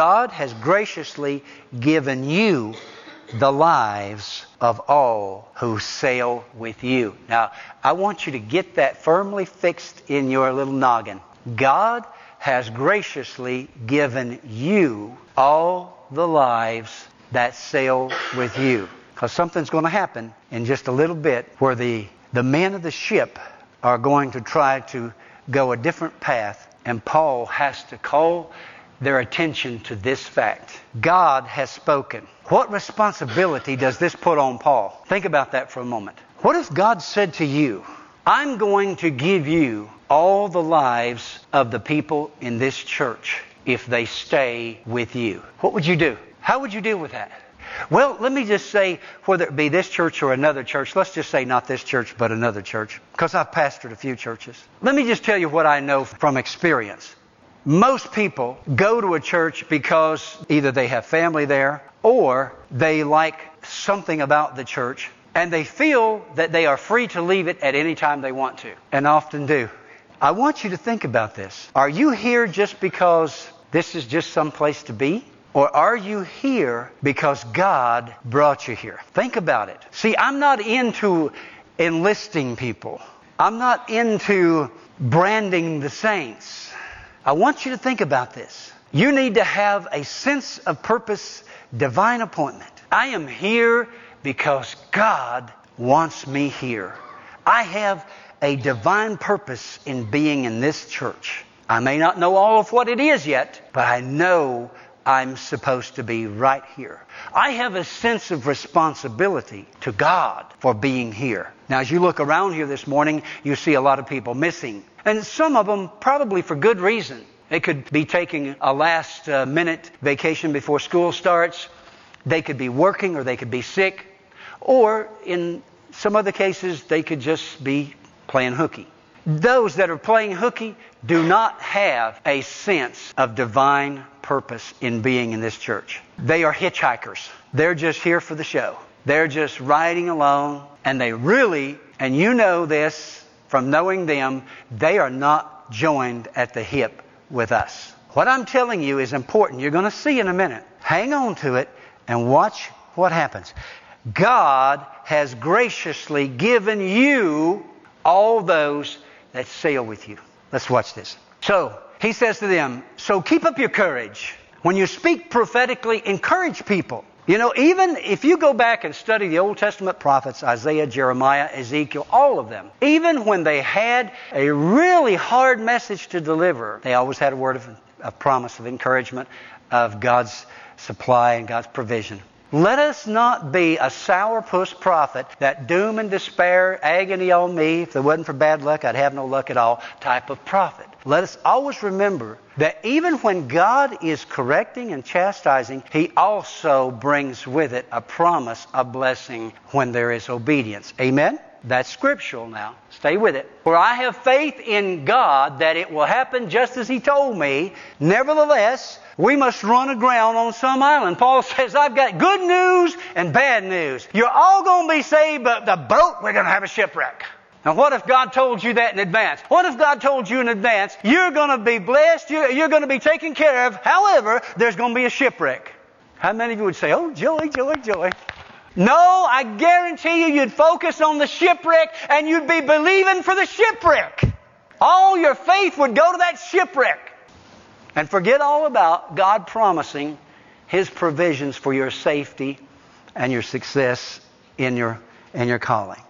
God has graciously given you the lives of all who sail with you. Now, I want you to get that firmly fixed in your little noggin. God has graciously given you all the lives that sail with you. Because something's going to happen in just a little bit where the, the men of the ship are going to try to go a different path, and Paul has to call their attention to this fact. God has spoken. What responsibility does this put on Paul? Think about that for a moment. What if God said to you, I'm going to give you all the lives of the people in this church if they stay with you? What would you do? How would you deal with that? Well, let me just say, whether it be this church or another church, let's just say not this church, but another church, because I've pastored a few churches. Let me just tell you what I know from experience. Most people go to a church because either they have family there or they like something about the church and they feel that they are free to leave it at any time they want to, and often do. I want you to think about this. Are you here just because this is just some place to be? Or are you here because God brought you here? Think about it. See, I'm not into enlisting people. I'm not into branding the saints. I want you to think about this. You need to have a sense of purpose, divine appointment. I am here because God wants me here. I have a divine purpose in being in this church. I may not know all of what it is yet, but I know I'm supposed to be right here. I have a sense of responsibility to God for being here. Now, as you look around here this morning, you see a lot of people missing. And some of them probably for good reason. They could be taking a last uh, minute vacation before school starts. They could be working or they could be sick. Or in some other cases, they could just be playing hooky. Those that are playing hooky do not have a sense of divine purpose in being in this church. They are hitchhikers. They're just here for the show. They're just riding along, and they really, and you know this from knowing them, they are not joined at the hip with us. What I'm telling you is important. You're going to see in a minute. Hang on to it and watch what happens. God has graciously given you all those that sail with you. Let's watch this. So, he says to them, So keep up your courage. When you speak prophetically, encourage people. You know, even if you go back and study the Old Testament prophets, Isaiah, Jeremiah, Ezekiel, all of them, even when they had a really hard message to deliver, they always had a word of, promise, of encouragement, of God's supply and God's provision. Let us not be a sourpuss prophet that doom and despair, agony on me, if it wasn't for bad luck, I'd have no luck at all type of prophet. Let us always remember that even when God is correcting and chastising, He also brings with it a promise, a blessing when there is obedience. Amen? That's scriptural now. Stay with it. For I have faith in God that it will happen just as He told me. Nevertheless, we must run aground on some island. Paul says, I've got good news and bad news. You're all going to be saved, but the boat, we're going to have a shipwreck. Now, what if God told you that in advance? What if God told you in advance, you're going to be blessed, you're, going to be taken care of, however, there's going to be a shipwreck? How many of you would say, oh, joy, joy, joy? No, I guarantee you, you'd focus on the shipwreck and you'd be believing for the shipwreck. All your faith would go to that shipwreck. And forget all about God promising His provisions for your safety and your success in your, in your calling.